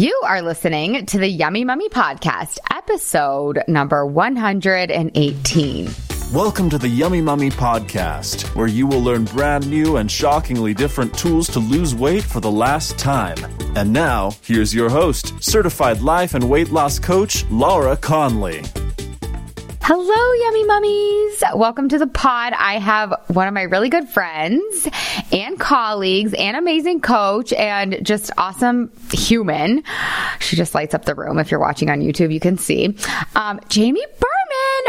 You are listening to the Yummy Mummy Podcast, episode number 118. Welcome to the Yummy Mummy Podcast, where you will learn brand new and shockingly different tools to lose weight for the last time. And now, here's your host, certified life and weight loss coach, Laura Conley. Hello, yummy mummies. Welcome to the pod. I have one of my really good friends and colleagues and amazing coach and just awesome human. She just lights up the room. If you're watching on YouTube, you can see. Um, Jamie Berman,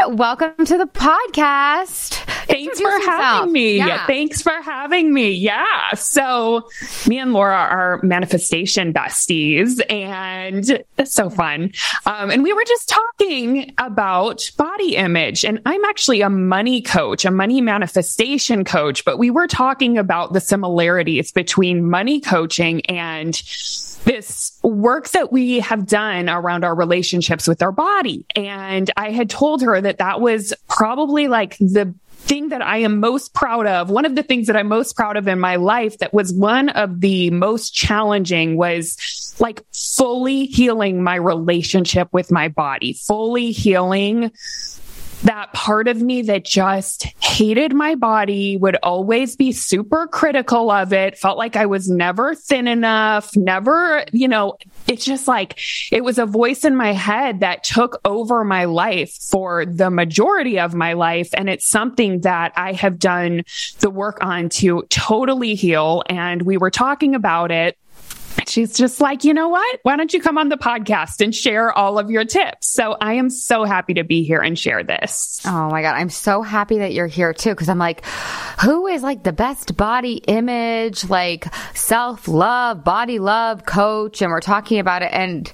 welcome to the podcast. Thanks for having me. Yeah. Thanks for having me. Yeah. So me and Laura are manifestation besties and it's so fun. Um, and we were just talking about body image and I'm actually a money coach, a money manifestation coach, but we were talking about the similarities between money coaching and this work that we have done around our relationships with our body. And I had told her that that was probably like the thing that I am most proud of, one of the things that I'm most proud of in my life that was one of the most challenging was like fully healing my relationship with my body, fully healing that part of me that just hated my body, would always be super critical of it, felt like I was never thin enough, never, you know, it's just like it was a voice in my head that took over my life for the majority of my life. And it's something that I have done the work on to totally heal. And we were talking about it she's just like, you know what? Why don't you come on the podcast and share all of your tips? So I am so happy to be here and share this. Oh my God. I'm so happy that you're here too. Cause I'm like, who is like the best body image, like self love, body love coach? And we're talking about it. And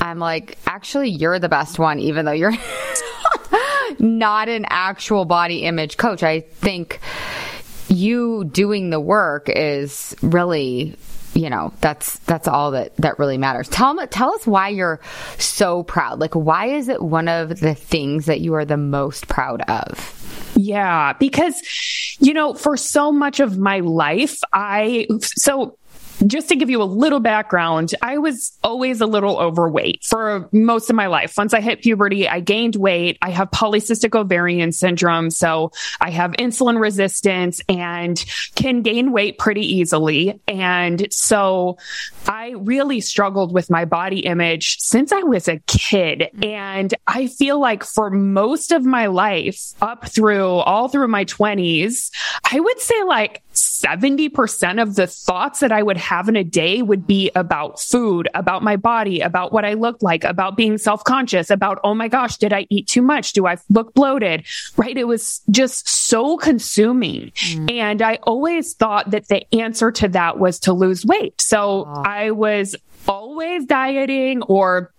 I'm like, actually, you're the best one, even though you're not an actual body image coach. I think you doing the work is really you know that's that's all that that really matters. Tell tell us why you're so proud. Like why is it one of the things that you are the most proud of? Yeah because you know for so much of my life i so just to give you a little background, I was always a little overweight for most of my life. Once I hit puberty, I gained weight. I have polycystic ovarian syndrome. So I have insulin resistance and can gain weight pretty easily. And so I really struggled with my body image since I was a kid. Mm-hmm. And I feel like for most of my life up through all through my twenties, I would say like 70% of the thoughts that I would have in a day would be about food, about my body, about what I looked like, about being self conscious, about, oh my gosh, did I eat too much? Do I look bloated? Right. It was just so consuming. Mm. And I always thought that the answer to that was to lose weight. So oh. I was always dieting or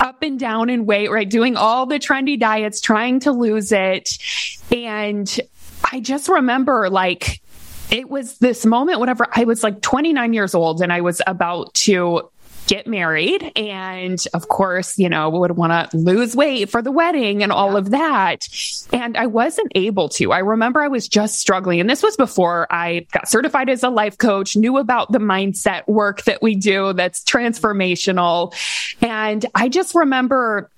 up and down in weight, right? Doing all the trendy diets, trying to lose it. And I just remember like it was this moment, whenever I was like 29 years old and I was about to get married. And of course, you know, would want to lose weight for the wedding and all yeah. of that. And I wasn't able to. I remember I was just struggling. And this was before I got certified as a life coach, knew about the mindset work that we do that's transformational. And I just remember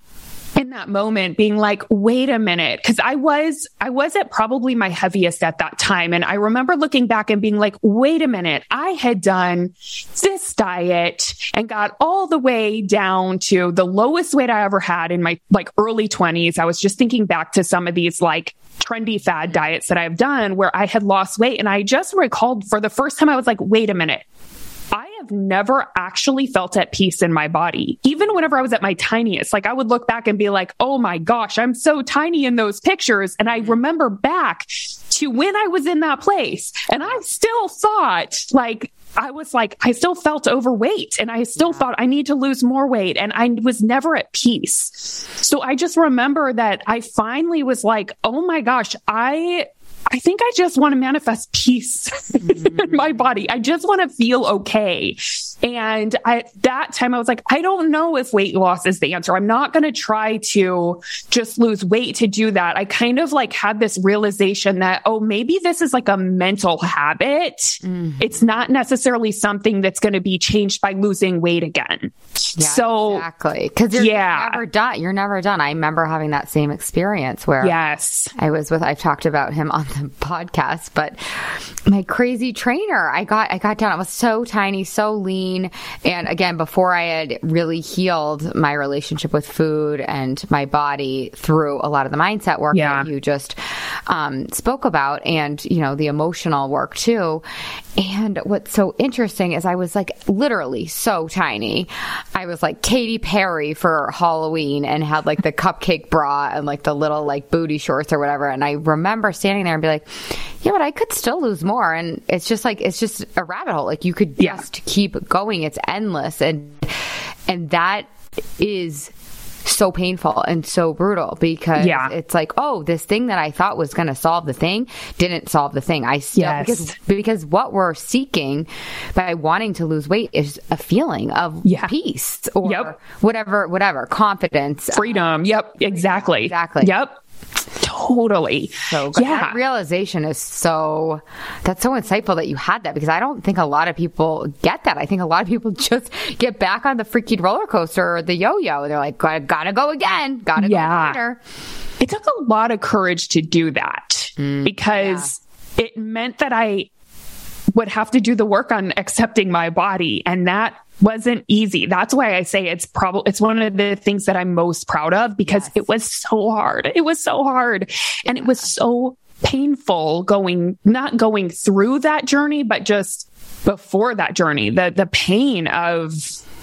in that moment being like, wait a minute. Cause I was, I was at probably my heaviest at that time. And I remember looking back and being like, wait a minute. I had done this diet and got all the way down to the lowest weight I ever had in my like early twenties. I was just thinking back to some of these like trendy fad diets that I've done where I had lost weight. And I just recalled for the first time, I was like, wait a minute. Have never actually felt at peace in my body. Even whenever I was at my tiniest, like I would look back and be like, oh my gosh, I'm so tiny in those pictures. And I mm-hmm. remember back to when I was in that place and I still thought like, I was like, I still felt overweight and I still yeah. thought I need to lose more weight and I was never at peace. So I just remember that I finally was like, oh my gosh, I I think I just want to manifest peace mm-hmm. in my body. I just want to feel okay. And at that time, I was like, I don't know if weight loss is the answer. I'm not going to try to just lose weight to do that. I kind of like had this realization that, oh, maybe this is like a mental habit. Mm-hmm. It's not necessarily something that's going to be changed by losing weight again. Yeah, so exactly. Cause you're yeah. never done. You're never done. I remember having that same experience where yes, I was with, I've talked about him on the podcast, but my crazy trainer, I got, I got down. I was so tiny, so lean and again, before I had really healed my relationship with food and my body through a lot of the mindset work yeah. that you just um, spoke about and, you know, the emotional work too. And what's so interesting is I was like literally so tiny. I was like Katy Perry for Halloween and had like the cupcake bra and like the little like booty shorts or whatever. And I remember standing there and be like, yeah, but I could still lose more. And it's just like, it's just a rabbit hole. Like you could yeah. just keep going. It's endless. And, and that is so painful and so brutal because yeah. it's like, oh, this thing that I thought was going to solve the thing didn't solve the thing. I still yes. because because what we're seeking by wanting to lose weight is a feeling of yeah. peace or yep. whatever, whatever, confidence, freedom. Yep, exactly, exactly. Yep. Totally. So good. Yeah. That realization is so, that's so insightful that you had that because I don't think a lot of people get that. I think a lot of people just get back on the freaking roller coaster or the yo-yo they're like, gotta, gotta go again. Gotta yeah. go later. It took a lot of courage to do that mm, because yeah. it meant that I would have to do the work on accepting my body. And that wasn't easy. That's why I say it's probably, it's one of the things that I'm most proud of because yes. it was so hard. It was so hard and it was so painful going, not going through that journey, but just before that journey, the, the pain of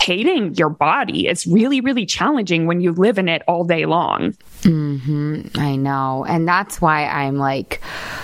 hating your body is really, really challenging when you live in it all day long. Mm. Mm-hmm. I know. And that's why I'm like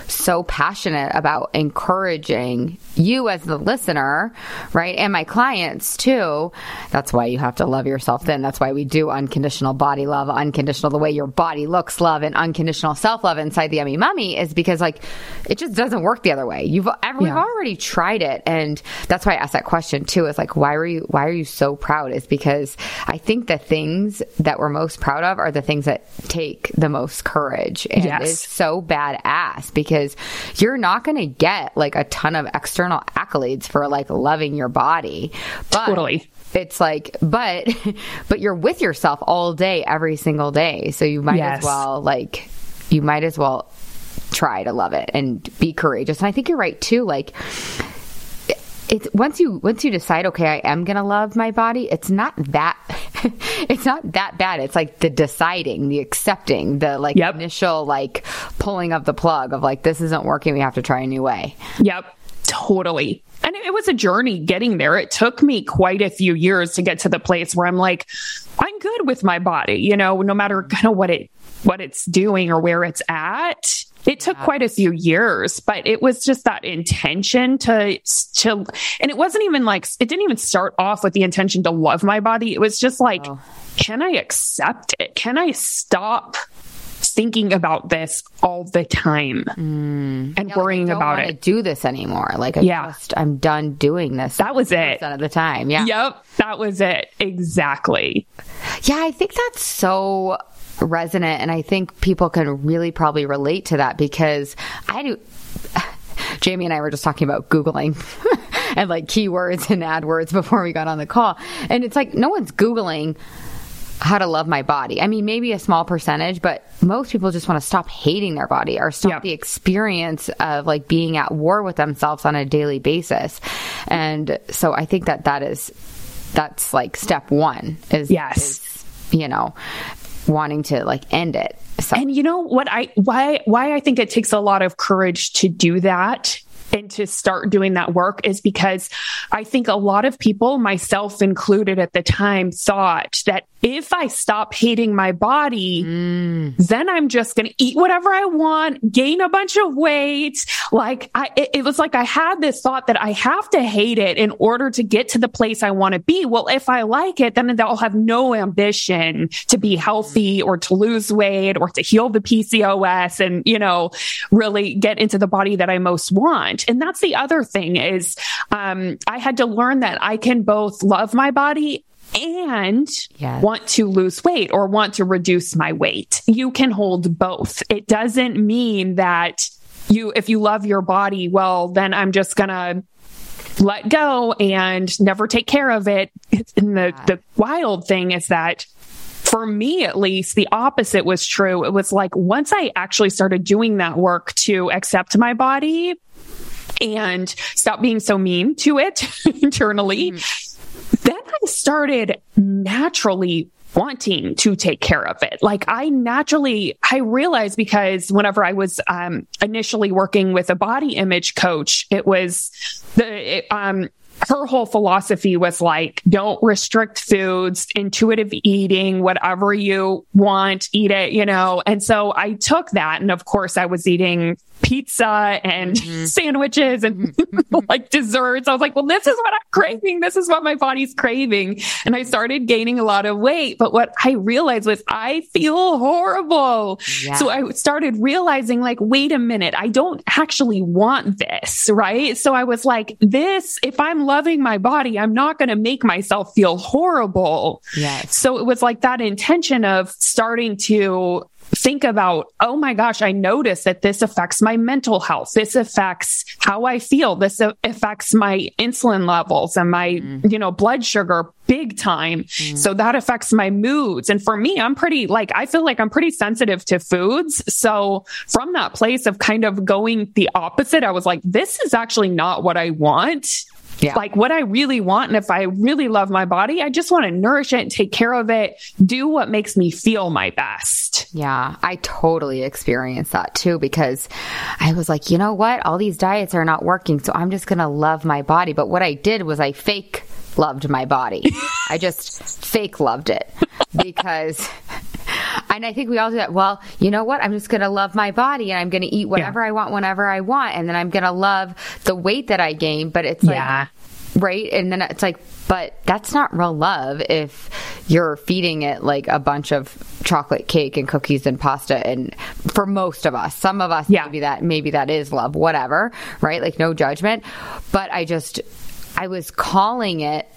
so passionate about encouraging you as the listener, right? And my clients too. That's why you have to love yourself then. That's why we do unconditional body love, unconditional the way your body looks love and unconditional self love inside the yummy mummy is because like it just doesn't work the other way. You've we've yeah. already tried it and that's why I asked that question too is like why were you why are you so proud is because I think the things that we're most proud of are the things that take the most courage and yes. is so badass because you're not going to get like a ton of external accolades for like loving your body. But totally it's like but but you're with yourself all day every single day so you might yes. as well like you might as well try to love it and be courageous and i think you're right too like it's once you once you decide okay i am gonna love my body it's not that it's not that bad it's like the deciding the accepting the like yep. initial like pulling of the plug of like this isn't working we have to try a new way yep totally and it was a journey getting there. It took me quite a few years to get to the place where I'm like, I'm good with my body, you know, no matter kind of what it what it's doing or where it's at. It took yeah. quite a few years, but it was just that intention to, to, and it wasn't even like, it didn't even start off with the intention to love my body. It was just like, oh. can I accept it? Can I stop thinking about this all the time mm. and yeah, worrying like about it. Do this anymore? Like, I yeah. just I'm done doing this. That was it. Of the time, yeah. Yep, that was it exactly. Yeah, I think that's so resonant. And I think people can really probably relate to that because I do. Jamie and I were just talking about Googling and like keywords and AdWords before we got on the call. And it's like no one's Googling how to love my body. I mean, maybe a small percentage, but most people just want to stop hating their body or stop yep. the experience of like being at war with themselves on a daily basis. And so I think that that is, that's like step one is, yes. Is, you know, wanting to like end it. So. And you know what I why why I think it takes a lot of courage to do that and to start doing that work is because I think a lot of people, myself included at the time, thought that if I stop hating my body, mm. then I'm just going to eat whatever I want, gain a bunch of weight. Like I, it, it was like I had this thought that I have to hate it in order to get to the place I want to be. Well, if I like it, then I'll have no ambition to be healthy or to lose weight or to heal the PCOS and, you know, really get into the body that I most want. And that's the other thing is, um, I had to learn that I can both love my body and yes. want to lose weight or want to reduce my weight. You can hold both. It doesn't mean that you, if you love your body, well, then I'm just going to let go and never take care of it. And the, yeah. the wild thing is that for me, at least, the opposite was true. It was like once I actually started doing that work to accept my body and stop being so mean to it internally, mm then I started naturally wanting to take care of it. Like I naturally, I realized because whenever I was um, initially working with a body image coach, it was the, it, um, her whole philosophy was like, don't restrict foods, intuitive eating, whatever you want, eat it, you know? And so I took that. And of course I was eating pizza and mm-hmm. sandwiches and like desserts. I was like, well, this is what I'm craving. This is what my body's craving. And I started gaining a lot of weight. But what I realized was I feel horrible. Yeah. So I started realizing like, wait a minute, I don't actually want this. Right. So I was like, this, if I'm loving my body, I'm not going to make myself feel horrible. Yes. So it was like that intention of starting to think about, oh my gosh, I notice that this affects my mental health. This affects how I feel. This affects my insulin levels and my, mm. you know, blood sugar big time. Mm. So that affects my moods. And for me, I'm pretty like, I feel like I'm pretty sensitive to foods. So from that place of kind of going the opposite, I was like, this is actually not what I want. Yeah. Like what I really want. And if I really love my body, I just want to nourish it and take care of it, do what makes me feel my best. Yeah. I totally experienced that too because I was like, you know what? All these diets are not working. So I'm just going to love my body. But what I did was I fake loved my body. I just fake loved it because and I think we all do that. Well, you know what? I'm just going to love my body and I'm going to eat whatever yeah. I want whenever I want. And then I'm going to love the weight that I gain. But it's like, yeah. right? And then it's like, but that's not real love if you're feeding it like a bunch of chocolate cake and cookies and pasta. And for most of us, some of us, yeah. maybe that, maybe that is love, whatever, right? Like no judgment. But I just, I was calling it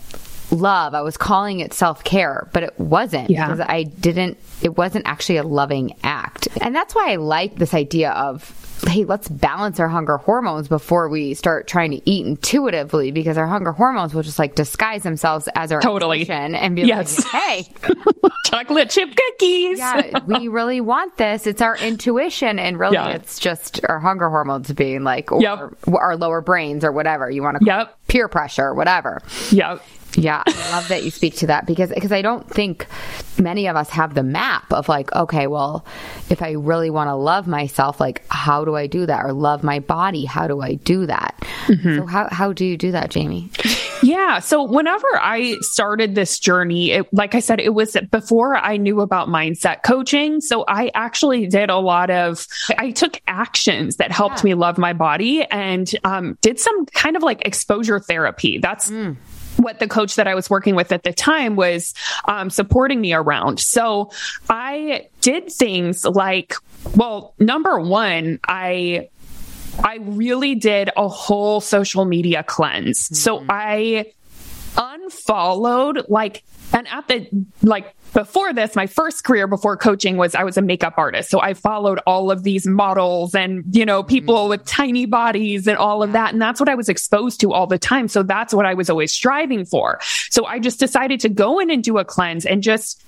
love. I was calling it self care, but it wasn't yeah. because I didn't, it wasn't actually a loving act. And that's why I like this idea of, hey, let's balance our hunger hormones before we start trying to eat intuitively because our hunger hormones will just like disguise themselves as our totally and be yes. like, hey, chocolate chip cookies. yeah, we really want this. It's our intuition, and really, yeah. it's just our hunger hormones being like, or yep. our lower brains or whatever you want to. Yep. Peer pressure, whatever. Yep. Yeah, I love that you speak to that because because I don't think many of us have the map of like, okay, well, if I really want to love myself, like how do I do that? Or love my body, how do I do that? Mm-hmm. So how how do you do that, Jamie? Yeah. So whenever I started this journey, it, like I said, it was before I knew about mindset coaching. So I actually did a lot of, I took actions that helped yeah. me love my body and um, did some kind of like exposure therapy. That's mm what the coach that I was working with at the time was um, supporting me around. So I did things like, well, number one, I I really did a whole social media cleanse. Mm-hmm. So I unfollowed like and at the like before this, my first career before coaching was I was a makeup artist. So I followed all of these models and, you know, people mm-hmm. with tiny bodies and all of that. And that's what I was exposed to all the time. So that's what I was always striving for. So I just decided to go in and do a cleanse and just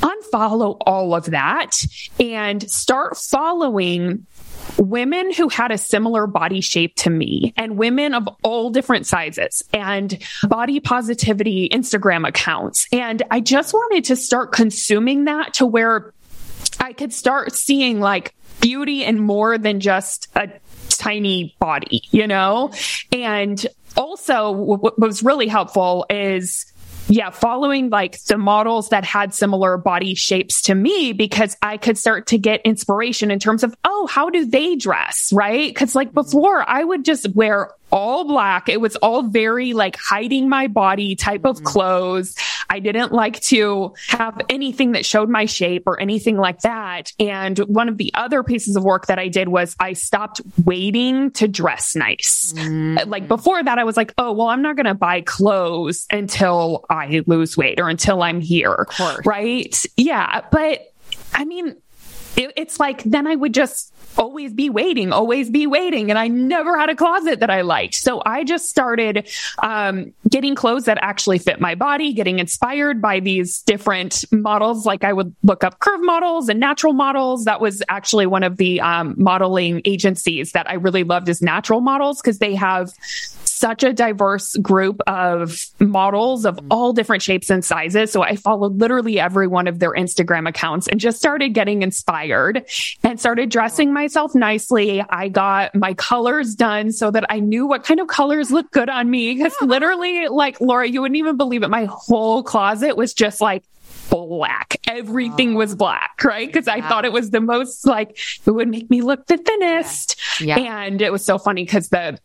unfollow all of that and start following women who had a similar body shape to me and women of all different sizes and body positivity Instagram accounts. And I just wanted to start consuming that to where I could start seeing like beauty in more than just a tiny body, you know? And also what was really helpful is yeah, following like the models that had similar body shapes to me because I could start to get inspiration in terms of, oh, how do they dress? Right. Cause like mm-hmm. before I would just wear all black. It was all very like hiding my body type of mm-hmm. clothes. I didn't like to have anything that showed my shape or anything like that. And one of the other pieces of work that I did was I stopped waiting to dress nice. Mm. Like before that, I was like, oh, well, I'm not going to buy clothes until I lose weight or until I'm here. Right. Yeah. But I mean, it, it's like then I would just always be waiting, always be waiting. And I never had a closet that I liked. So I just started um, getting clothes that actually fit my body, getting inspired by these different models. Like I would look up curve models and natural models. That was actually one of the um, modeling agencies that I really loved is natural models because they have such a diverse group of models of mm-hmm. all different shapes and sizes. So I followed literally every one of their Instagram accounts and just started getting inspired and started dressing myself nicely. I got my colors done so that I knew what kind of colors look good on me. Because literally, like Laura, you wouldn't even believe it. My whole closet was just like black. Everything was oh. black, right? Because I thought it was the most like it would make me look the thinnest. Yeah. Yeah. And it was so funny because the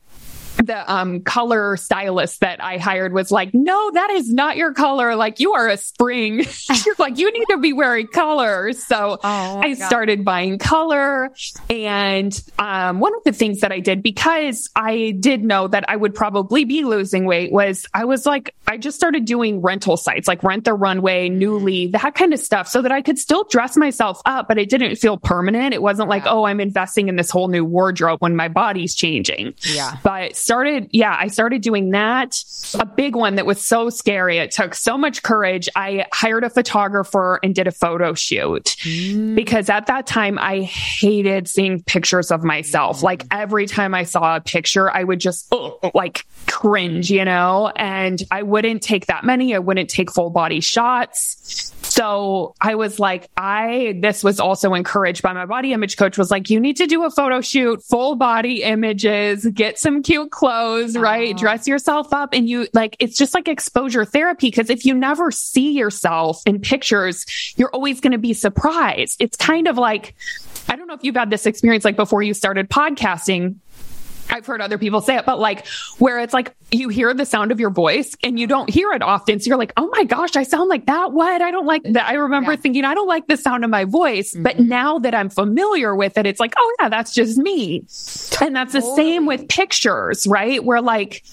the um, color stylist that I hired was like, no, that is not your color. Like you are a spring. You're like, you need to be wearing color. So oh I God. started buying color. And um, one of the things that I did because I did know that I would probably be losing weight was I was like, I just started doing rental sites like Rent the Runway, Nuuly, that kind of stuff so that I could still dress myself up, but it didn't feel permanent. It wasn't like, oh, I'm investing in this whole new wardrobe when my body's changing. Yeah. But started, yeah, I started doing that. A big one that was so scary. It took so much courage. I hired a photographer and did a photo shoot mm. because at that time I hated seeing pictures of myself. Mm. Like every time I saw a picture, I would just oh, like cringe, you know, and I wouldn't take that many. I wouldn't take full body shots. So I was like, I, this was also encouraged by my body image coach was like, you need to do a photo shoot, full body images, get some cute clothes, right? Dress yourself up. And you like, it's just like exposure therapy. Cause if you never see yourself in pictures, you're always going to be surprised. It's kind of like, I don't know if you've had this experience like before you started podcasting I've heard other people say it, but like where it's like you hear the sound of your voice and you don't hear it often. So you're like, oh my gosh, I sound like that. What? I don't like that. I remember yeah. thinking, I don't like the sound of my voice. Mm-hmm. But now that I'm familiar with it, it's like, oh yeah, that's just me. And that's the same with pictures, right? Where like,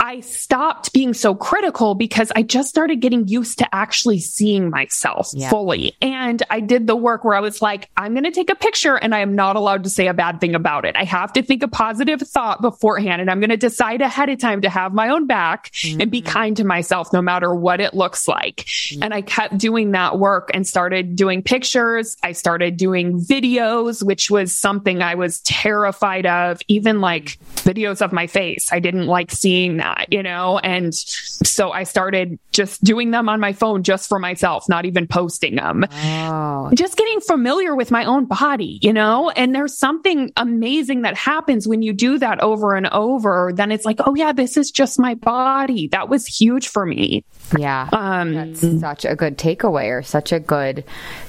I stopped being so critical because I just started getting used to actually seeing myself yeah. fully. And I did the work where I was like, I'm going to take a picture and I am not allowed to say a bad thing about it. I have to think a positive thought beforehand and I'm going to decide ahead of time to have my own back mm-hmm. and be mm-hmm. kind to myself no matter what it looks like. Mm-hmm. And I kept doing that work and started doing pictures. I started doing videos, which was something I was terrified of, even like videos of my face. I didn't like seeing that that, you know? And so I started just doing them on my phone just for myself, not even posting them. Oh. Just getting familiar with my own body, you know? And there's something amazing that happens when you do that over and over. Then it's like, oh yeah, this is just my body. That was huge for me. Yeah. Um, That's such a good takeaway or such a good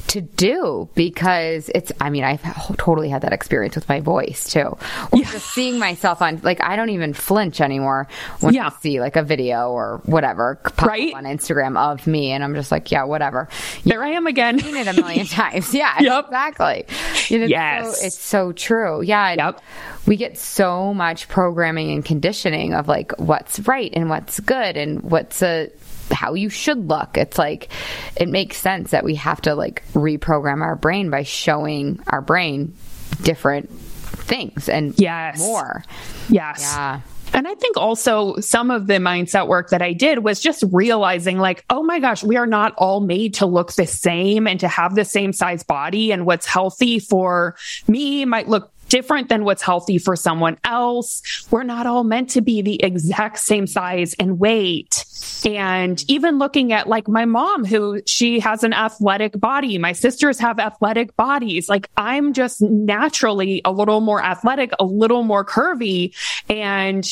to do because it's, I mean, I've totally had that experience with my voice too. Or yeah. just seeing myself on, like, I don't even flinch anymore when yeah. I see like a video or whatever right? on Instagram of me. And I'm just like, yeah, whatever. You there I am again. Seen it a million times. Yeah, yep. exactly. You know, yes. So, it's so true. Yeah. Yep. We get so much programming and conditioning of like what's right and what's good and what's a, how you should look. It's like it makes sense that we have to like reprogram our brain by showing our brain different things and yes. more. Yes. Yeah. And I think also some of the mindset work that I did was just realizing like, oh my gosh, we are not all made to look the same and to have the same size body. And what's healthy for me might look different than what's healthy for someone else. We're not all meant to be the exact same size and weight. And even looking at like my mom, who she has an athletic body, my sisters have athletic bodies. Like I'm just naturally a little more athletic, a little more curvy. And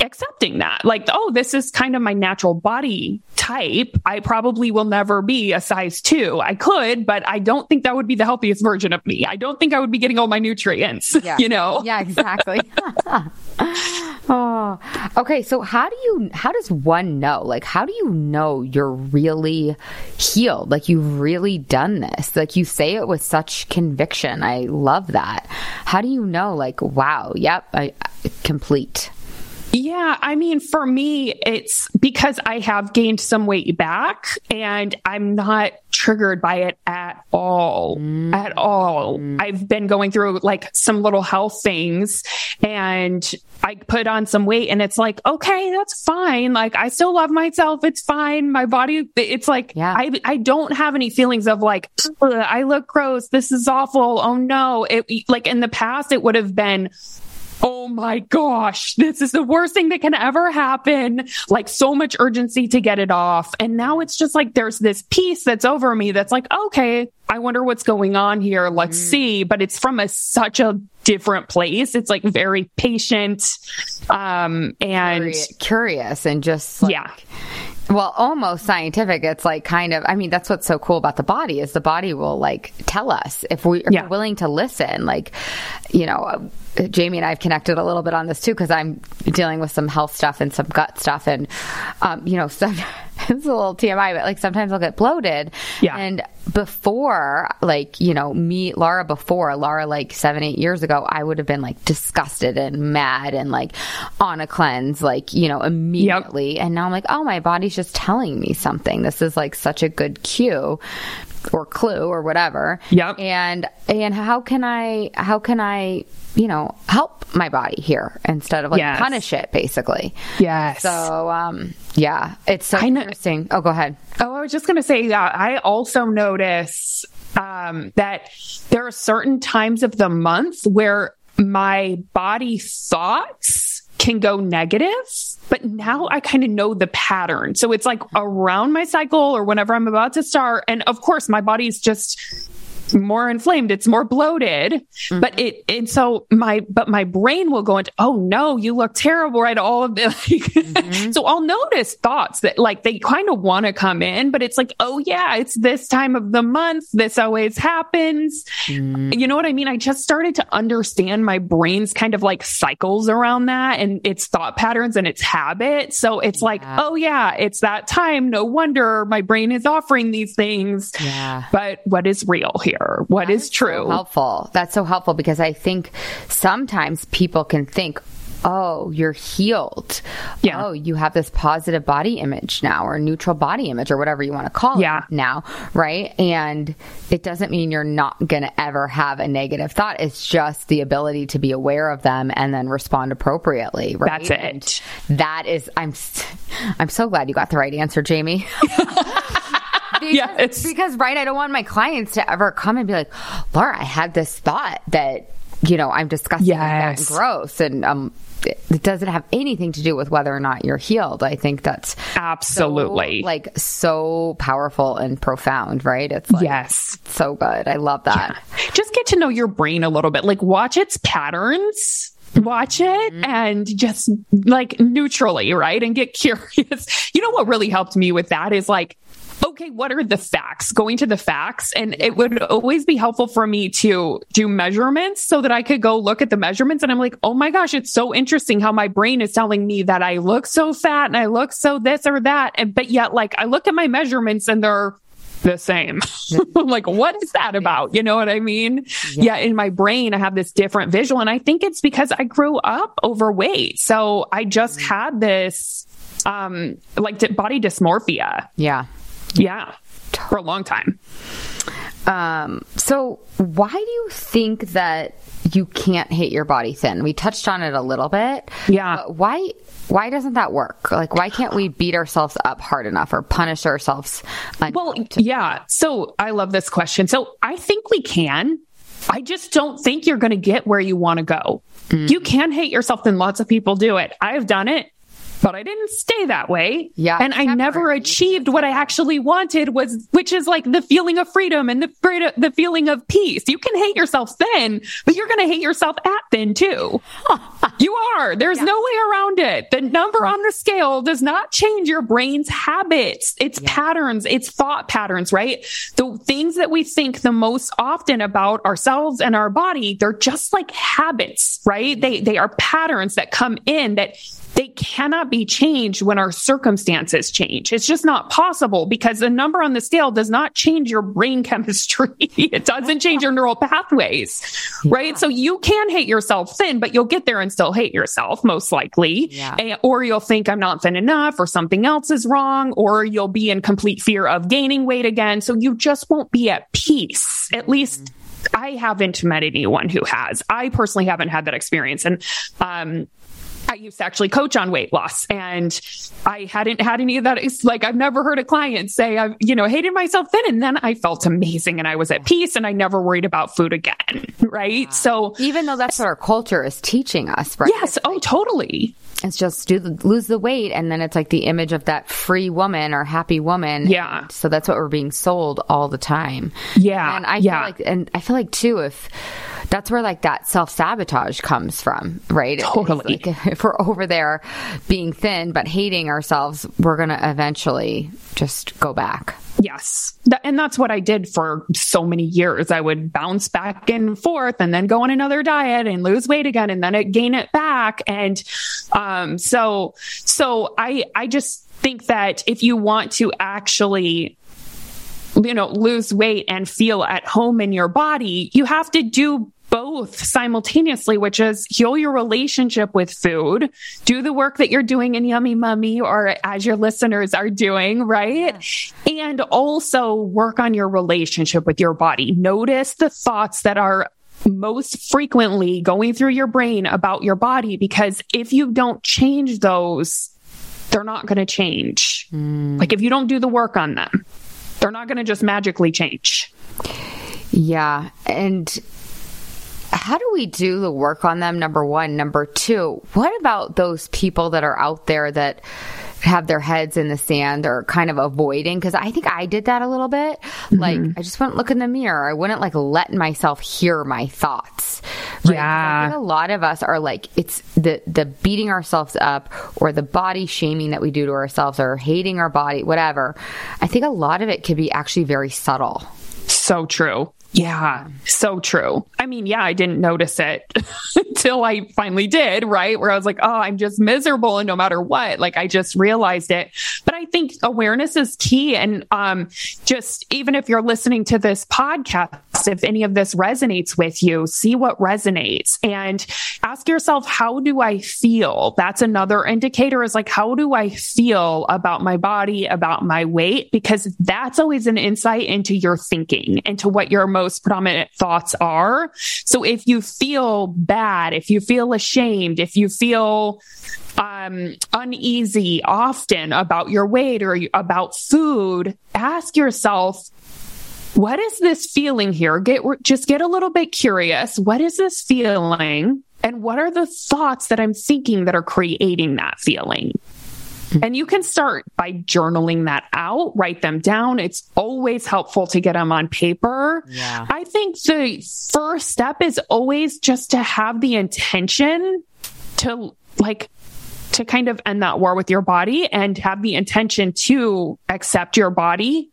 accepting that. Like oh this is kind of my natural body type. I probably will never be a size 2 i could but i don't think that would be the healthiest version of me. I don't think i would be getting all my nutrients yeah. you know? Yeah exactly. Oh okay. So how do you how does one know? Like how do you know you're really healed? Like you've really done this. Like you say it with such conviction. I love that. How do you know like wow yep i complete yeah, I mean, for me, it's because I have gained some weight back and I'm not triggered by it at all. Mm. At all. I've been going through like some little health things and I put on some weight and it's like, okay, that's fine. Like I still love myself. It's fine. My body, it's like, yeah. I, I don't have any feelings of like, I look gross. This is awful. Oh no. It like in the past, it would have been, oh my gosh, this is the worst thing that can ever happen. Like so much urgency to get it off. And now it's just like there's this peace that's over me that's like, okay, I wonder what's going on here. Let's mm. see. But it's from a such a different place. It's like very patient um and curious and just like, yeah well, almost scientific. It's like kind of, I mean, that's what's so cool about the body is the body will like tell us if, we, if yeah. we're willing to listen. Like, you know, Jamie and I have connected a little bit on this too because I'm dealing with some health stuff and some gut stuff, and um, you know, some, it's a little TMI, but like sometimes I'll get bloated. Yeah. And before, like you know, me, Laura, before Laura, like seven, eight years ago, I would have been like disgusted and mad and like on a cleanse, like you know, immediately. Yep. And now I'm like, oh, my body's just telling me something. This is like such a good cue or clue or whatever. Yep. And and how can I how can I you know help my body here instead of like yes. punish it basically. Yes. So um yeah, it's so interesting. Oh, go ahead. Oh, I was just going to say that I also notice um that there are certain times of the month where my body thoughts can go negative, but now I kind of know the pattern. So it's like around my cycle or whenever I'm about to start. And of course, my body's just more inflamed it's more bloated. Mm-hmm. but it and so my but my brain will go into oh no you look terrible right? All of this mm-hmm. so i'll notice thoughts that like they kind of want to come in but it's like oh yeah it's this time of the month this always happens. Mm-hmm. you know what i mean? I just started to understand my brain's kind of like cycles around that and its thought patterns and its habits. So it's yeah. like oh yeah it's that time. No wonder my brain is offering these things. Yeah. But what is real here what is, is true. So helpful. That's so helpful because I think sometimes people can think, oh, you're healed. Yeah. Oh, you have this positive body image now or neutral body image or whatever you want to call yeah. it now. Right. And it doesn't mean you're not going to ever have a negative thought. It's just the ability to be aware of them and then respond appropriately. Right. That's it. And that is, I'm, I'm so glad you got the right answer, Jamie. because, yeah, it's because right. I don't want my clients to ever come and be like, Laura, I had this thought that you know I'm disgusting yes. gross, and um, it doesn't have anything to do with whether or not you're healed. I think that's absolutely so, like so powerful and profound, right? It's like, yes, so good. I love that. Yeah. Just get to know your brain a little bit, like watch its patterns watch it mm-hmm. and just like neutrally, right? And get curious. You know what really helped me with that is like okay, what are the facts? Going to the facts. And it would always be helpful for me to do measurements so that I could go look at the measurements. And I'm like, oh my gosh, it's so interesting how my brain is telling me that I look so fat and I look so this or that. And, but yet, like, I look at my measurements and they're, the same. like, what is that about? You know what I mean? Yeah. yeah. In my brain, I have this different visual. And I think it's because I grew up overweight. So I just mm. had this, um, like body dysmorphia. Yeah. Yeah, for a long time. Um, so why do you think that you can't hate your body thin? We touched on it a little bit. Yeah. why why doesn't that work? Like why can't we beat ourselves up hard enough or punish ourselves? Well, yeah. So I love this question. So I think we can I just don't think you're going to get where you want to go. Mm. You can hate yourself, and lots of people do it. I've done it but I didn't stay that way. Yeah. And I never achieved what I actually wanted was, which is like the feeling of freedom and the, the feeling of peace. You can hate yourself thin, but you're going to hate yourself at thin too. you are. There's yeah. no way around it. The number on the scale does not change your brain's habits. It's yeah. patterns. It's thought patterns, right? The things that we think the most often about ourselves and our body, they're just like habits, right? They, they are patterns that come in that they cannot be changed when our circumstances change. It's just not possible because the number on the scale does not change your brain chemistry. it doesn't change your neural pathways, right? So you can hate yourself thin, but you'll get there and still hate yourself most likely. Yeah. Or you'll think I'm not thin enough or something else is wrong, or you'll be in complete fear of gaining weight again. So you just won't be at peace. At least I haven't met anyone who has. I personally haven't had that experience. And, um, I used to actually coach on weight loss and I hadn't had any of that. It's like, I've never heard a client say, I've, you know, hated myself then. And then I felt amazing and I was at peace and I never worried about food again. Right. So even though that's what our culture is teaching us, right? Yes. oh, totally. It's just do the, lose the weight. And then it's like the image of that free woman or happy woman. Yeah. And so that's what we're being sold all the time. Yeah. And I yeah. feel like, and I feel like too, if, that's where like that self sabotage comes from, right? Totally. Like if we're over there being thin but hating ourselves, we're going to eventually just go back. Yes. and that's what I did for so many years. I would bounce back and forth and then go on another diet and lose weight again and then it, gain it back. And, um, so, so I, I just think that if you want to actually you know, lose weight and feel at home in your body, you have to do both simultaneously, which is heal your relationship with food, do the work that you're doing in Yummy Mummy or as your listeners are doing, right? Yeah. And also work on your relationship with your body. Notice the thoughts that are most frequently going through your brain about your body, because if you don't change those, they're not going to change. Mm. Like if you don't do the work on them, they're not going to just magically change. Yeah. And how do we do the work on them? Number one. Number two, what about those people that are out there that have their heads in the sand or kind of avoiding? Because I think I did that a little bit. Mm-hmm. Like, I just wouldn't look in the mirror. I wouldn't like let myself hear my thoughts. Right? Yeah. I think a lot of us are like, it's the, the beating ourselves up or the body shaming that we do to ourselves or hating our body, whatever. I think a lot of it could be actually very subtle. So true. Yeah, so true. I mean, yeah, I didn't notice it until I finally did, right? Where I was like, oh, I'm just miserable and no matter what, like I just realized it. But I think awareness is key. And um, just even if you're listening to this podcast, if any of this resonates with you, see what resonates and ask yourself, how do I feel? That's another indicator is like, how do I feel about my body, about my weight? Because that's always an insight into your thinking, into what your most predominant thoughts are. So if you feel bad, if you feel ashamed, if you feel um, uneasy often about your weight or about food, ask yourself, what is this feeling here? Get just get a little bit curious. What is this feeling? And what are the thoughts that I'm thinking that are creating that feeling? And you can start by journaling that out, write them down. It's always helpful to get them on paper. Yeah. I think the first step is always just to have the intention to like to kind of end that war with your body and have the intention to accept your body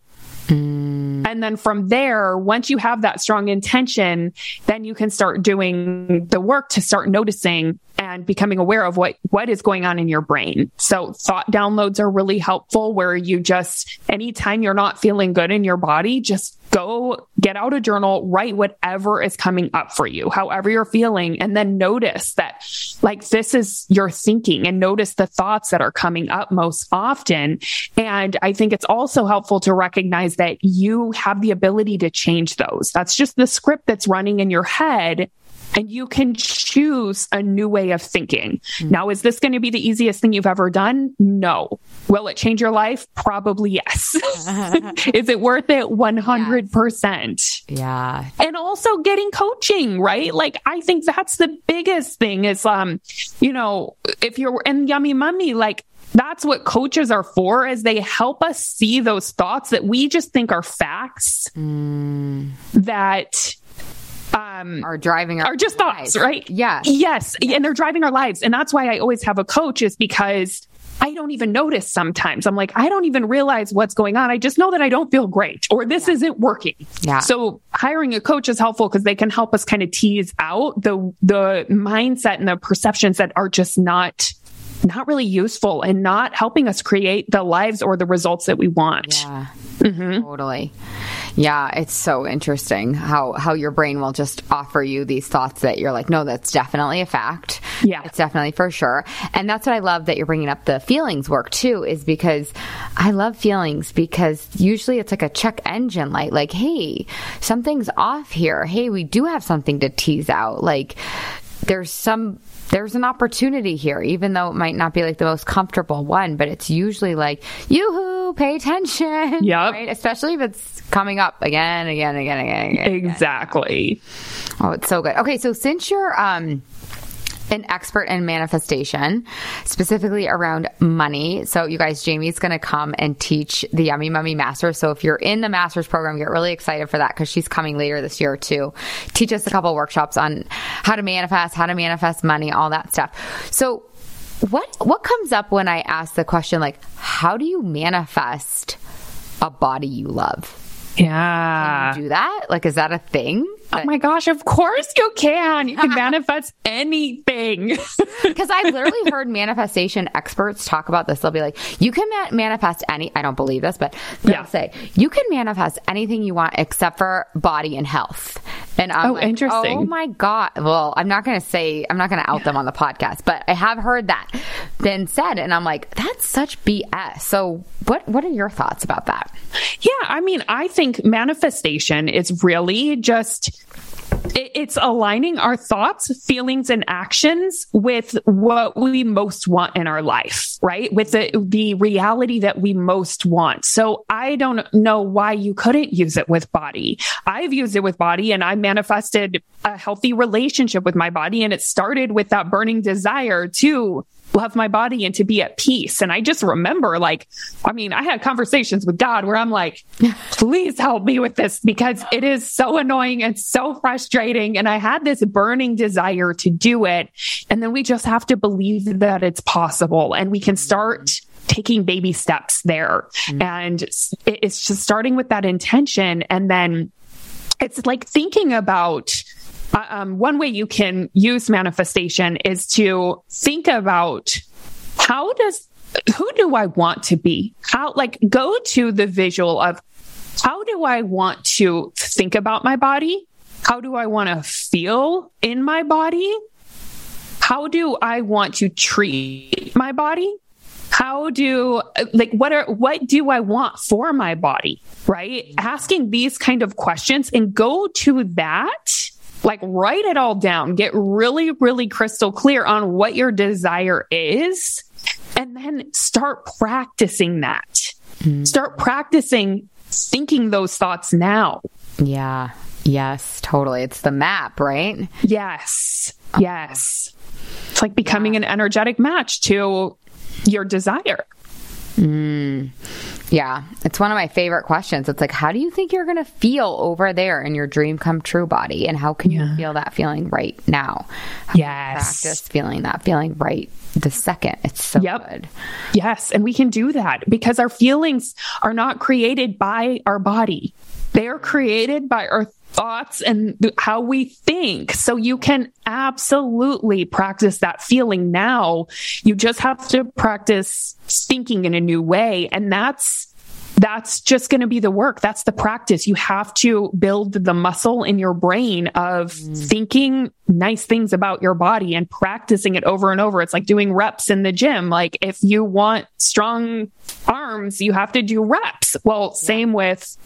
Mm. And then from there, once you have that strong intention, then you can start doing the work to start noticing and becoming aware of what, what is going on in your brain. So thought downloads are really helpful where you just, anytime you're not feeling good in your body, just go get out a journal, write whatever is coming up for you, however you're feeling, and then notice that like this is your thinking and notice the thoughts that are coming up most often. And I think it's also helpful to recognize that you have the ability to change those. That's just the script that's running in your head and you can choose a new way of thinking. Mm-hmm. Now, is this going to be the easiest thing you've ever done? No. Will it change your life? Probably yes. is it worth it? 100%. Yes. Yeah. And also getting coaching, right? Like, I think that's the biggest thing is, um, you know, if you're in Yummy Mummy, like, that's what coaches are for is they help us see those thoughts that we just think are facts mm. that um, are driving our are just lives. thoughts, right? Yeah. Yes. yes. And they're driving our lives. And that's why I always have a coach is because I don't even notice sometimes. I'm like, I don't even realize what's going on. I just know that I don't feel great or this yeah. isn't working. Yeah. So hiring a coach is helpful because they can help us kind of tease out the, the mindset and the perceptions that are just not not really useful and not helping us create the lives or the results that we want. Yeah. Mm-hmm. Totally. Yeah, it's so interesting how how your brain will just offer you these thoughts that you're like, no, that's definitely a fact. Yeah, it's definitely for sure. And that's what I love that you're bringing up the feelings work too, is because I love feelings because usually it's like a check engine light, like, hey, something's off here. Hey, we do have something to tease out. Like, there's some there's an opportunity here, even though it might not be like the most comfortable one, but it's usually like, yoo-hoo, pay attention. Yeah. Right? Especially if it's coming up again, again, again, again, again. Exactly. Again. Oh, it's so good. Okay. So since you're, um, an expert in manifestation, specifically around money. So, you guys, Jamie's going to come and teach the Yummy Mummy Master. So, if you're in the Masters program, get really excited for that because she's coming later this year to teach us a couple workshops on how to manifest, how to manifest money, all that stuff. So, what what comes up when I ask the question like, how do you manifest a body you love? Yeah. Can you do that? Like, is that a thing? Oh my gosh, of course you can. You can manifest anything. Because I've literally heard manifestation experts talk about this. They'll be like, you can ma- manifest any, I don't believe this, but they'll yeah. say, you can manifest anything you want except for body and health. And I'm oh, like, oh interesting. oh my God. Well, I'm not going to say, I'm not going to out yeah. them on the podcast, but I have heard that been said. And I'm like, that's such BS. So what, what are your thoughts about that? Yeah. I mean, I think manifestation is really just it's aligning our thoughts, feelings, and actions with what we most want in our life, right? With the, the reality that we most want. So I don't know why you couldn't use it with body. I've used it with body and I manifested a healthy relationship with my body. And it started with that burning desire to love my body and to be at peace. And I just remember, like, I mean, I had conversations with God where I'm like, please help me with this because it is so annoying and so frustrating. And I had this burning desire to do it. And then we just have to believe that it's possible and we can start taking baby steps there. Mm-hmm. And it's just starting with that intention. And then it's like thinking about, um, one way you can use manifestation is to think about how does who do I want to be? How like go to the visual of how do I want to think about my body? How do I want to feel in my body? How do I want to treat my body? How do like what are what do I want for my body? Right? Asking these kind of questions and go to that like write it all down, get really, really crystal clear on what your desire is, and then start practicing that. Mm. Start practicing thinking those thoughts now. Yeah. Yes, totally. It's the map, right? Yes. Yes. It's like becoming yeah. an energetic match to your desire. Mm. Yeah, it's one of my favorite questions. It's like, how do you think you're going to feel over there in your dream come true body? And how can yeah. you feel that feeling right now? How yes. Practice feeling that feeling right the second. It's so yep. good. Yes. And we can do that because our feelings are not created by our body. They are created by our thoughts and how we think. So you can absolutely practice that feeling now. You just have to practice thinking in a new way. And that's, that's just going to be the work. That's the practice. You have to build the muscle in your brain of mm. thinking nice things about your body and practicing it over and over. It's like doing reps in the gym. Like if you want strong arms, you have to do reps. Well, same with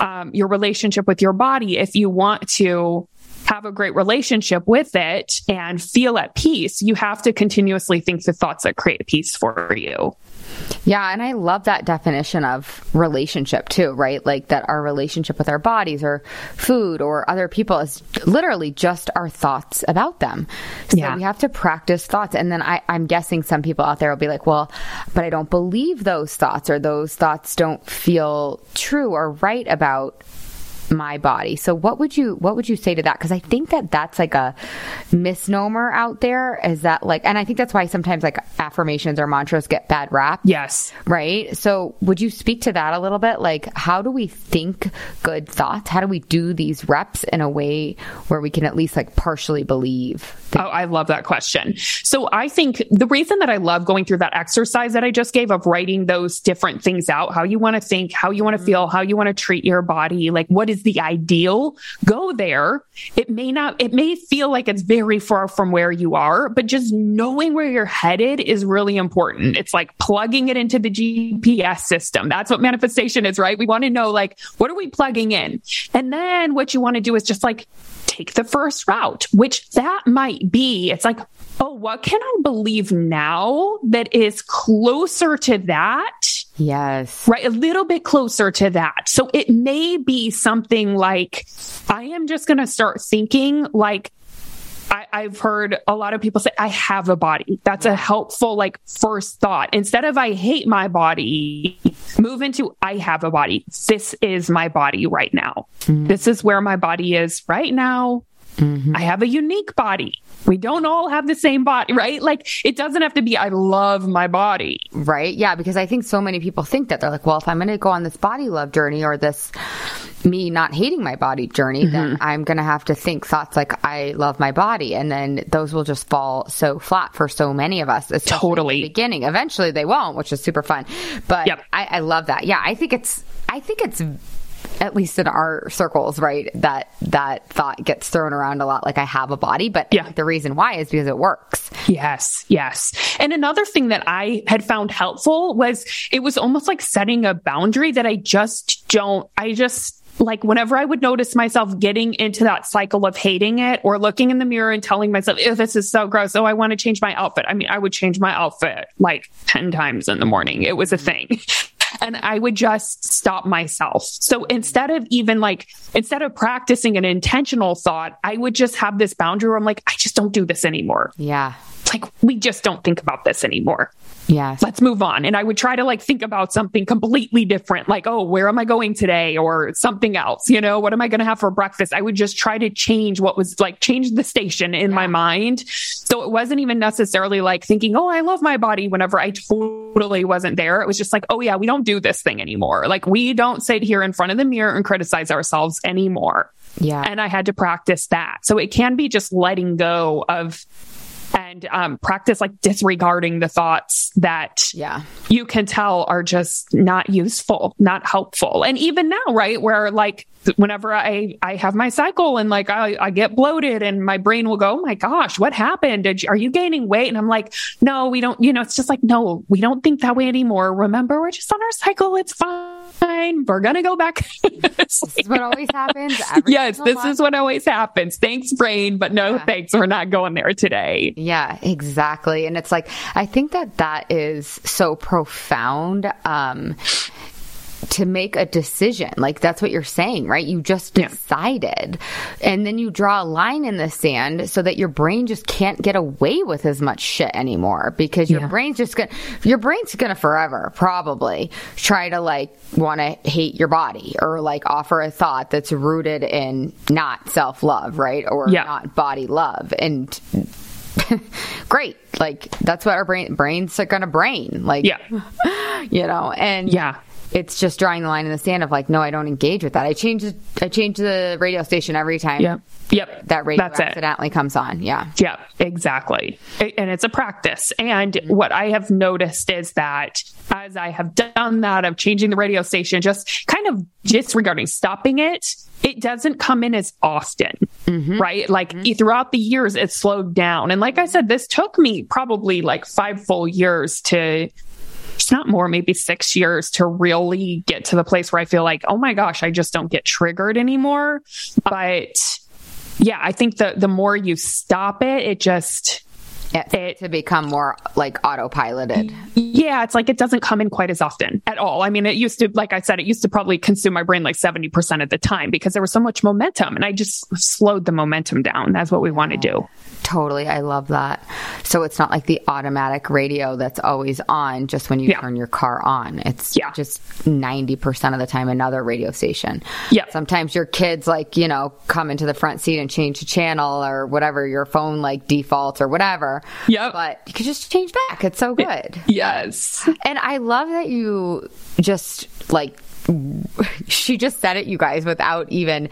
um, your relationship with your body if you want to have a great relationship with it and feel at peace, you have to continuously think the thoughts that create peace for you. Yeah, and I love that definition of relationship too, right? Like that our relationship with our bodies or food or other people is literally just our thoughts about them. So yeah. we have to practice thoughts. And then I, I'm guessing some people out there will be like, well, but I don't believe those thoughts or those thoughts don't feel true or right about my body. So what would you what would you say to that? Because I think that that's like a misnomer out there. Is that like, and I think that's why sometimes like affirmations or mantras get bad rap. Yes. Right. So would you speak to that a little bit? Like, how do we think good thoughts? How do we do these reps in a way where we can at least like partially believe? Oh, I love that question. So I think the reason that I love going through that exercise that I just gave of writing those different things out, how you want to think, how you want to mm-hmm. feel, how you want to treat your body, like what is the ideal, go there. It may not, it may feel like it's very far from where you are, but just knowing where you're headed is really important. It's like plugging it into the GPS system. That's what manifestation is, right? We want to know, like, what are we plugging in? And then what you want to do is just like take the first route, which that might be, it's like, oh, what can I believe now that is closer to that? Yes. Right. A little bit closer to that. So it may be something like, I am just going to start thinking like, I, have heard a lot of people say, I have a body. That's a helpful, like, first thought. Instead of I hate my body, move into I have a body. This is my body right now. Mm-hmm. This is where my body is right now. Mm-hmm. I have a unique body. We don't all have the same body, right? Like it doesn't have to be, I love my body. Right. Yeah. Because I think so many people think that they're like, well, if I'm going to go on this body love journey or this me not hating my body journey, mm-hmm. then I'm going to have to think thoughts like I love my body. And then those will just fall so flat for so many of us. Totally. The beginning. Eventually they won't, which is super fun. But yep. I, I love that. Yeah. I think it's, I think it's at least in our circles, right? That that thought gets thrown around a lot like I have a body, but yeah. the reason why is because it works. Yes, yes. And another thing that I had found helpful was it was almost like setting a boundary that I just don't I just like whenever I would notice myself getting into that cycle of hating it or looking in the mirror and telling myself, oh, this is so gross. Oh, I want to change my outfit. I mean, I would change my outfit like 10 times in the morning. It was a thing and I would just stop myself. So instead of even like, instead of practicing an intentional thought, I would just have this boundary where I'm like, I just don't do this anymore. Yeah. Like, we just don't think about this anymore. Yes. Let's move on. And I would try to like think about something completely different, like, oh, where am I going today? Or something else, you know, what am I going to have for breakfast? I would just try to change what was like, change the station in yeah. my mind. So it wasn't even necessarily like thinking, oh, I love my body whenever I totally wasn't there. It was just like, oh, yeah, we don't do this thing anymore. Like, we don't sit here in front of the mirror and criticize ourselves anymore. Yeah. And I had to practice that. So it can be just letting go of and um, practice like disregarding the thoughts that yeah you can tell are just not useful not helpful and even now right where like whenever I I have my cycle and like I, I get bloated and my brain will go, oh my gosh, what happened? You, are you gaining weight? And I'm like, no, we don't. You know, it's just like no, we don't think that way anymore. Remember, we're just on our cycle. It's fine. We're gonna go back. this is what always happens. yes, this month. is what always happens. Thanks, brain, but no, yeah. thanks. We're not going there today. Yeah, exactly. And it's like I think that that is so profound. Um, to make a decision. Like that's what you're saying, right? You just decided. Yeah. And then you draw a line in the sand so that your brain just can't get away with as much shit anymore because your yeah. brain's just gonna, your brain's gonna forever probably try to like want to hate your body or like offer a thought that's rooted in not self love, right? Or yeah. not body love. And great. Like that's what our brain brains are gonna brain. Like, yeah. you know, and yeah it's just drawing the line in the sand of like, no, I don't engage with that. I change I change the radio station every time. Yep. Yep. That radio That's accidentally it. comes on. Yeah. Yeah, exactly. And it's a practice. And mm-hmm. what I have noticed is that as I have done that of changing the radio station, just kind of disregarding, stopping it, it doesn't come in as often, mm-hmm. right? Like mm-hmm. throughout the years, it slowed down. And like I said, this took me probably like five full years to not more, maybe six years to really get to the place where I feel like, oh my gosh, I just don't get triggered anymore. But yeah, I think the the more you stop it, it just it, to become more like autopiloted. Yeah, it's like it doesn't come in quite as often at all. I mean, it used to, like I said, it used to probably consume my brain like 70% of the time because there was so much momentum and I just slowed the momentum down. That's what we want to do. Totally. I love that. So it's not like the automatic radio that's always on just when you yeah. turn your car on. It's yeah. just 90% of the time another radio station. Yeah. Sometimes your kids like, you know, come into the front seat and change the channel or whatever, your phone like defaults or whatever. Yeah. But you can just change back. It's so good. Yes. And I love that you just like she just said it, you guys, without even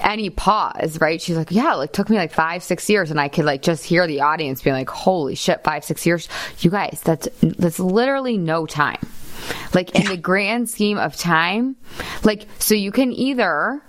any pause, right? She's like, yeah, like took me like five, six years, and I could like just hear the audience being like, holy shit, five, six years, you guys, that's that's literally no time. Like in yeah. the grand scheme of time, like so you can either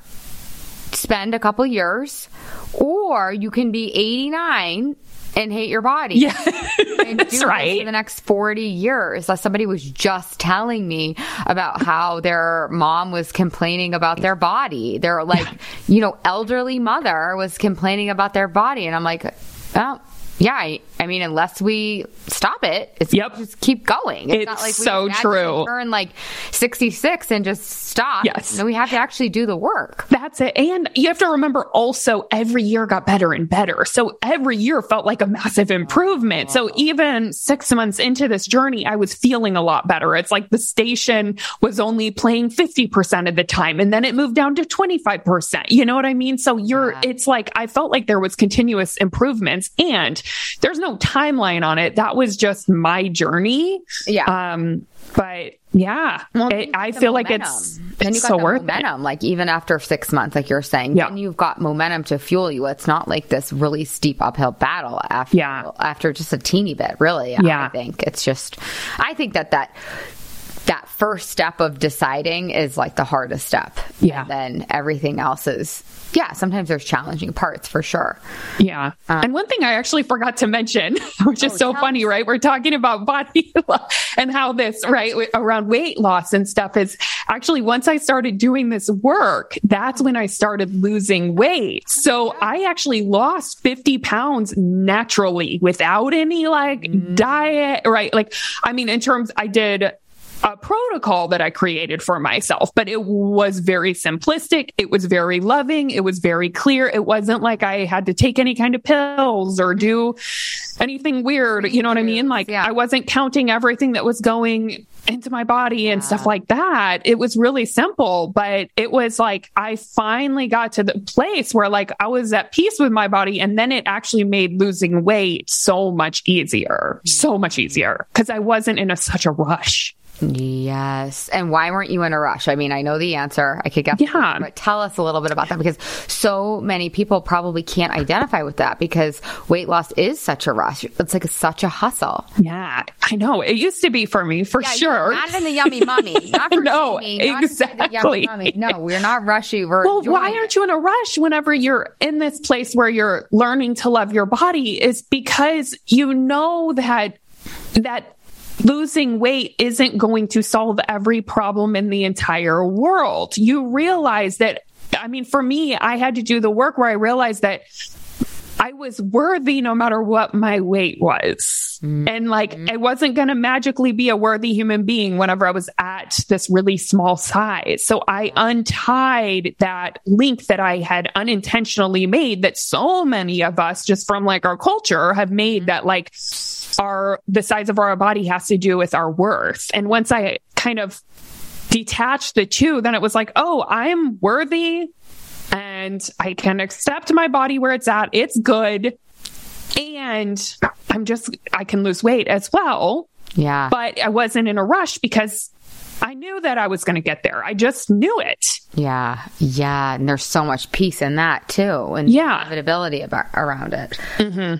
spend a couple years or you can be 89 and hate your body. Yeah. That's right. For the next 40 years. Somebody was just telling me about how their mom was complaining about their body. Their like, you know, elderly mother was complaining about their body. And I'm like, oh, yeah, I, I, mean, unless we stop it, it's yep. just keep going. It's, it's not like so true. Turn like 66 and just stop. Yes. No, we have to actually do the work. That's it. And you have to remember also every year got better and better. So every year felt like a massive improvement. So even six months into this journey, I was feeling a lot better. It's like the station was only playing 50% of the time and then it moved down to 25%. You know what I mean? So you're, yeah. it's like, I felt like there was continuous improvements and there's no timeline on it. That was just my journey. Yeah. Um, but yeah, well, it, I feel like it's, got so worth momentum. It. Like even after six months, like you're saying, yeah. you've got momentum to fuel you. It's not like this really steep uphill battle after, yeah. after just a teeny bit, really. Yeah. I think it's just, I think that that, that first step of deciding is like the hardest step. Yeah. And then everything else is yeah, sometimes there's challenging parts for sure. Yeah. Um, and one thing I actually forgot to mention, which is oh, so funny, right? We're talking about body and how this, right, around weight loss and stuff is actually once I started doing this work, that's when I started losing weight. So I actually lost 50 pounds naturally without any like mm. diet, right? Like, I mean, in terms, I did a protocol that I created for myself, but it was very simplistic. It was very loving. It was very clear. It wasn't like I had to take any kind of pills or do anything weird. You know what I mean? Like yeah. I wasn't counting everything that was going into my body and yeah. stuff like that. It was really simple, but it was like I finally got to the place where like I was at peace with my body and then it actually made losing weight so much easier. So much mm. easier because I wasn't in a, such a rush. Yes. And why weren't you in a rush? I mean, I know the answer. I could guess. Yeah. But tell us a little bit about that because so many people probably can't identify with that because weight loss is such a rush. It's like such a hustle. Yeah. I know. It used to be for me, for yeah, sure. Not in the yummy mummy. Not for no, me, exactly. No, we're not rushy. We're well, why aren't you in a rush whenever you're in this place where you're learning to love your body? Is because you know that that losing weight isn't going to solve every problem in the entire world. You realize that, I mean, for me, I had to do the work where I realized that I was worthy no matter what my weight was. Mm-hmm. And like, I wasn't going to magically be a worthy human being whenever I was at this really small size. So I untied that link that I had unintentionally made that so many of us just from like our culture have made mm-hmm. that like our, the size of our body has to do with our worth. And once I kind of detached the two, then it was like, oh, I'm worthy and I can accept my body where it's at. It's good. And I'm just, I can lose weight as well. Yeah. But I wasn't in a rush because I knew that I was going to get there. I just knew it. Yeah. Yeah. And there's so much peace in that too. And yeah. inevitability about, around it. Mm-hmm.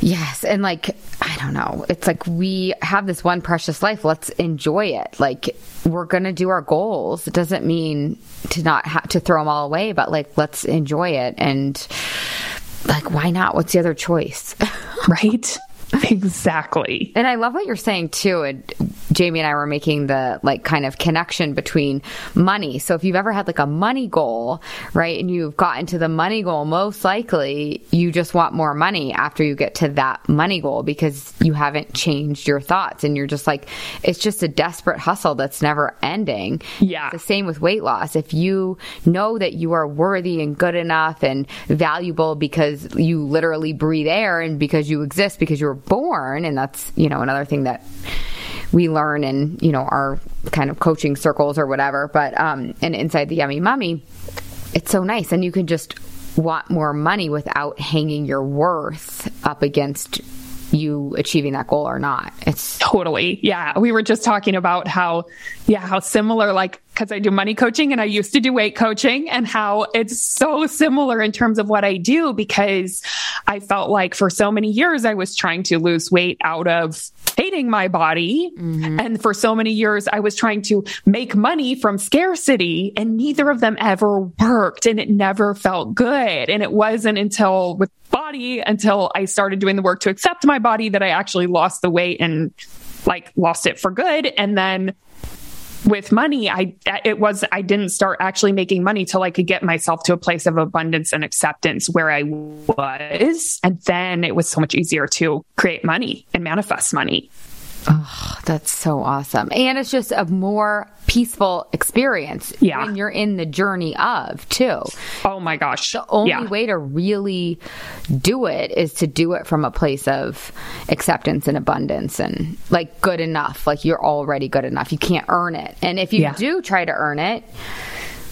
Yes. And like, I don't know. It's like we have this one precious life. Let's enjoy it. Like, we're going to do our goals. It doesn't mean to not have to throw them all away, but like, let's enjoy it. And like, why not? What's the other choice? right. Exactly. And I love what you're saying too. And Jamie and I were making the like kind of connection between money. So if you've ever had like a money goal, right, and you've gotten to the money goal, most likely you just want more money after you get to that money goal because you haven't changed your thoughts and you're just like, it's just a desperate hustle that's never ending. Yeah. It's the same with weight loss. If you know that you are worthy and good enough and valuable because you literally breathe air and because you exist because you were born, and that's, you know, another thing that we learn in you know our kind of coaching circles or whatever but um and inside the yummy mummy it's so nice and you can just want more money without hanging your worth up against you achieving that goal or not. It's totally. Yeah. We were just talking about how, yeah, how similar, like, cause I do money coaching and I used to do weight coaching and how it's so similar in terms of what I do because I felt like for so many years I was trying to lose weight out of hating my body. Mm-hmm. And for so many years I was trying to make money from scarcity and neither of them ever worked and it never felt good. And it wasn't until with body until I started doing the work to accept my body that I actually lost the weight and like lost it for good. And then with money, I, it was, I didn't start actually making money till I could get myself to a place of abundance and acceptance where I was. And then it was so much easier to create money and manifest money. Oh, that's so awesome. And it's just a more peaceful experience yeah. when you're in the journey of, too. Oh my gosh. The only yeah. way to really do it is to do it from a place of acceptance and abundance and like good enough. Like you're already good enough. You can't earn it. And if you yeah. do try to earn it,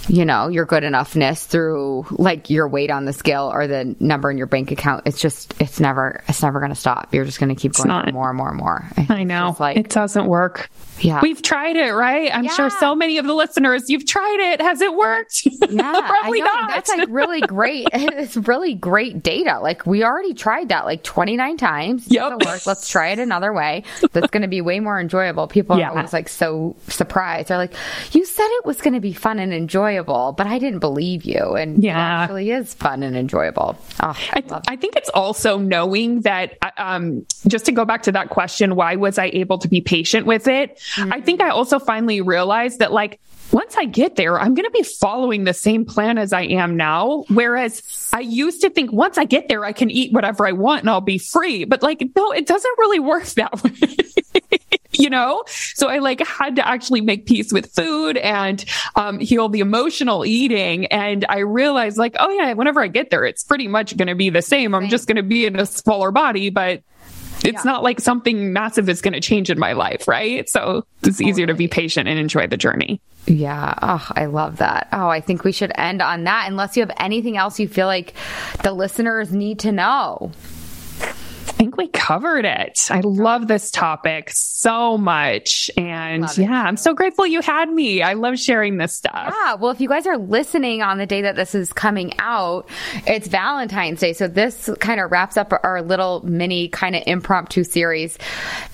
you know, your good enoughness through like your weight on the scale or the number in your bank account. It's just, it's never, it's never going to stop. You're just going to keep going not, more and more and more. I know. Like, it doesn't work. Yeah. We've tried it, right? I'm yeah. sure so many of the listeners, you've tried it. Has it worked? Yeah. Probably not. That's like really great. it's really great data. Like we already tried that like 29 times. Yep. Work. Let's try it another way. That's going to be way more enjoyable. People yeah. are always like so surprised. They're like, you said it was going to be fun and enjoyable, but I didn't believe you. And yeah, it actually is fun and enjoyable. Oh, I, I, I think it's also knowing that, uh, um, just to go back to that question, why was I able to be patient with it? Mm-hmm. I think I also finally realized that like once I get there, I'm going to be following the same plan as I am now. Whereas I used to think once I get there, I can eat whatever I want and I'll be free. But like, no, it doesn't really work that way. You know? So I like had to actually make peace with food and um, heal the emotional eating. And I realized like, oh yeah, whenever I get there, it's pretty much going to be the same. I'm just going to be in a smaller body, but it's yeah. not like something massive is going to change in my life, right? So it's easier to be patient and enjoy the journey. Yeah. Oh, I love that. Oh, I think we should end on that unless you have anything else you feel like the listeners need to know. We covered it. I love this topic so much. And yeah, I'm so grateful you had me. I love sharing this stuff. Yeah. Well, if you guys are listening on the day that this is coming out, it's Valentine's Day. So this kind of wraps up our little mini kind of impromptu series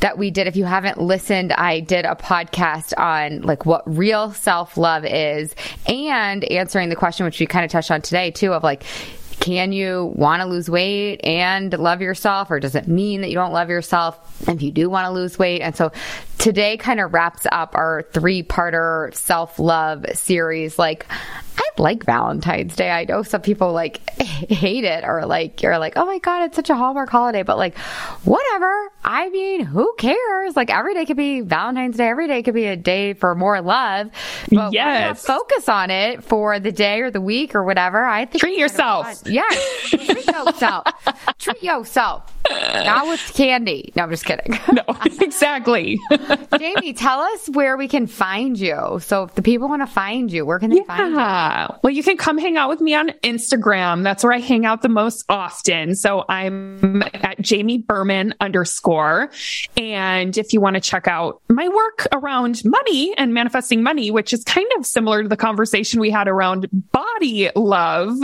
that we did. If you haven't listened, I did a podcast on like what real self love is and answering the question, which we kind of touched on today too, of like, can you want to lose weight and love yourself, or does it mean that you don't love yourself if you do want to lose weight? And so today kind of wraps up our three parter self love series. Like, I like Valentine's Day. I know some people like hate it or like you're like, oh my god, it's such a hallmark holiday, but like, whatever. I mean, who cares? Like every day could be Valentine's Day. Every day could be a day for more love. But yes. focus on it for the day or the week or whatever. I think treat yourself. Yeah, treat yourself. treat yourself. Not with candy. No, I'm just kidding. no, exactly. Jamie, tell us where we can find you. So if the people want to find you, where can they yeah. find you? Well, you can come hang out with me on Instagram. That's where I hang out the most often. So I'm at Jamie Berman underscore. And if you want to check out my work around money and manifesting money, which is kind of similar to the conversation we had around body love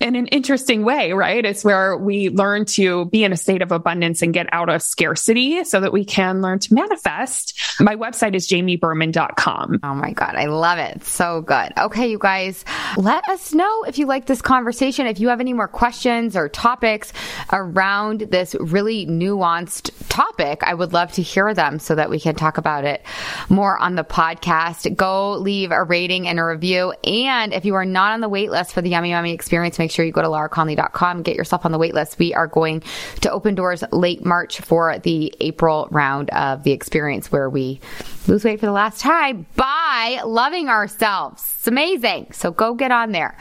in an interesting way, right? It's where we learn to be in a state of of abundance and get out of scarcity so that we can learn to manifest. My website is jamieberman.com. Oh my God. I love it. So good. Okay, you guys, let us know if you like this conversation. If you have any more questions or topics around this really nuanced topic, I would love to hear them so that we can talk about it more on the podcast. Go leave a rating and a review. And if you are not on the wait list for the Yummy Mummy experience, make sure you go to lauraconley.com, get yourself on the wait list. We are going to open doors late March for the April round of the experience where we lose weight for the last time by loving ourselves. It's amazing. So go get on there.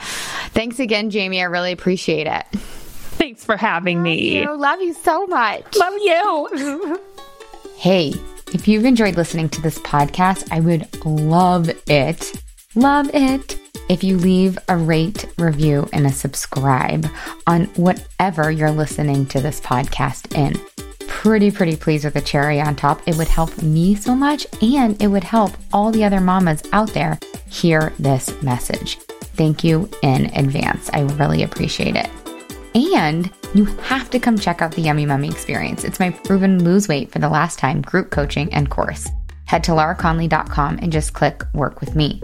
Thanks again, Jamie. I really appreciate it. Thanks for having me. I love you so much. Love you. hey, if you've enjoyed listening to this podcast, I would love it, love it if you leave a rate, review, and a subscribe on whatever you're listening to this podcast in. Pretty, pretty pleased with the cherry on top. It would help me so much and it would help all the other mamas out there hear this message. Thank you in advance. I really appreciate it. And you have to come check out the Yummy Mummy experience. It's my proven lose weight for the last time group coaching and course. Head to lauraconley.com and just click work with me.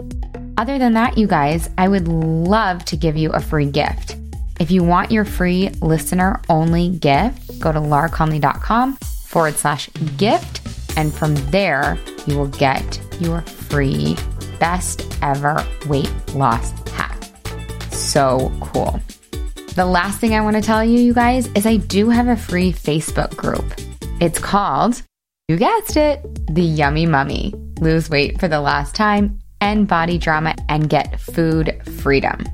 Other than that, you guys, I would love to give you a free gift. If you want your free listener only gift, go to lauraconley.com forward slash gift. And from there, you will get your free best ever weight loss hack. So cool. The last thing I want to tell you, you guys, is I do have a free Facebook group. It's called, you guessed it, The Yummy Mummy. Lose weight for the last time end body drama, and get food freedom.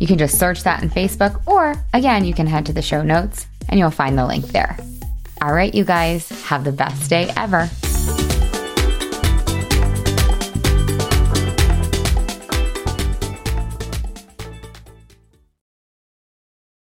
You can just search that in Facebook, or again, you can head to the show notes and you'll find the link there. All right, you guys, have the best day ever.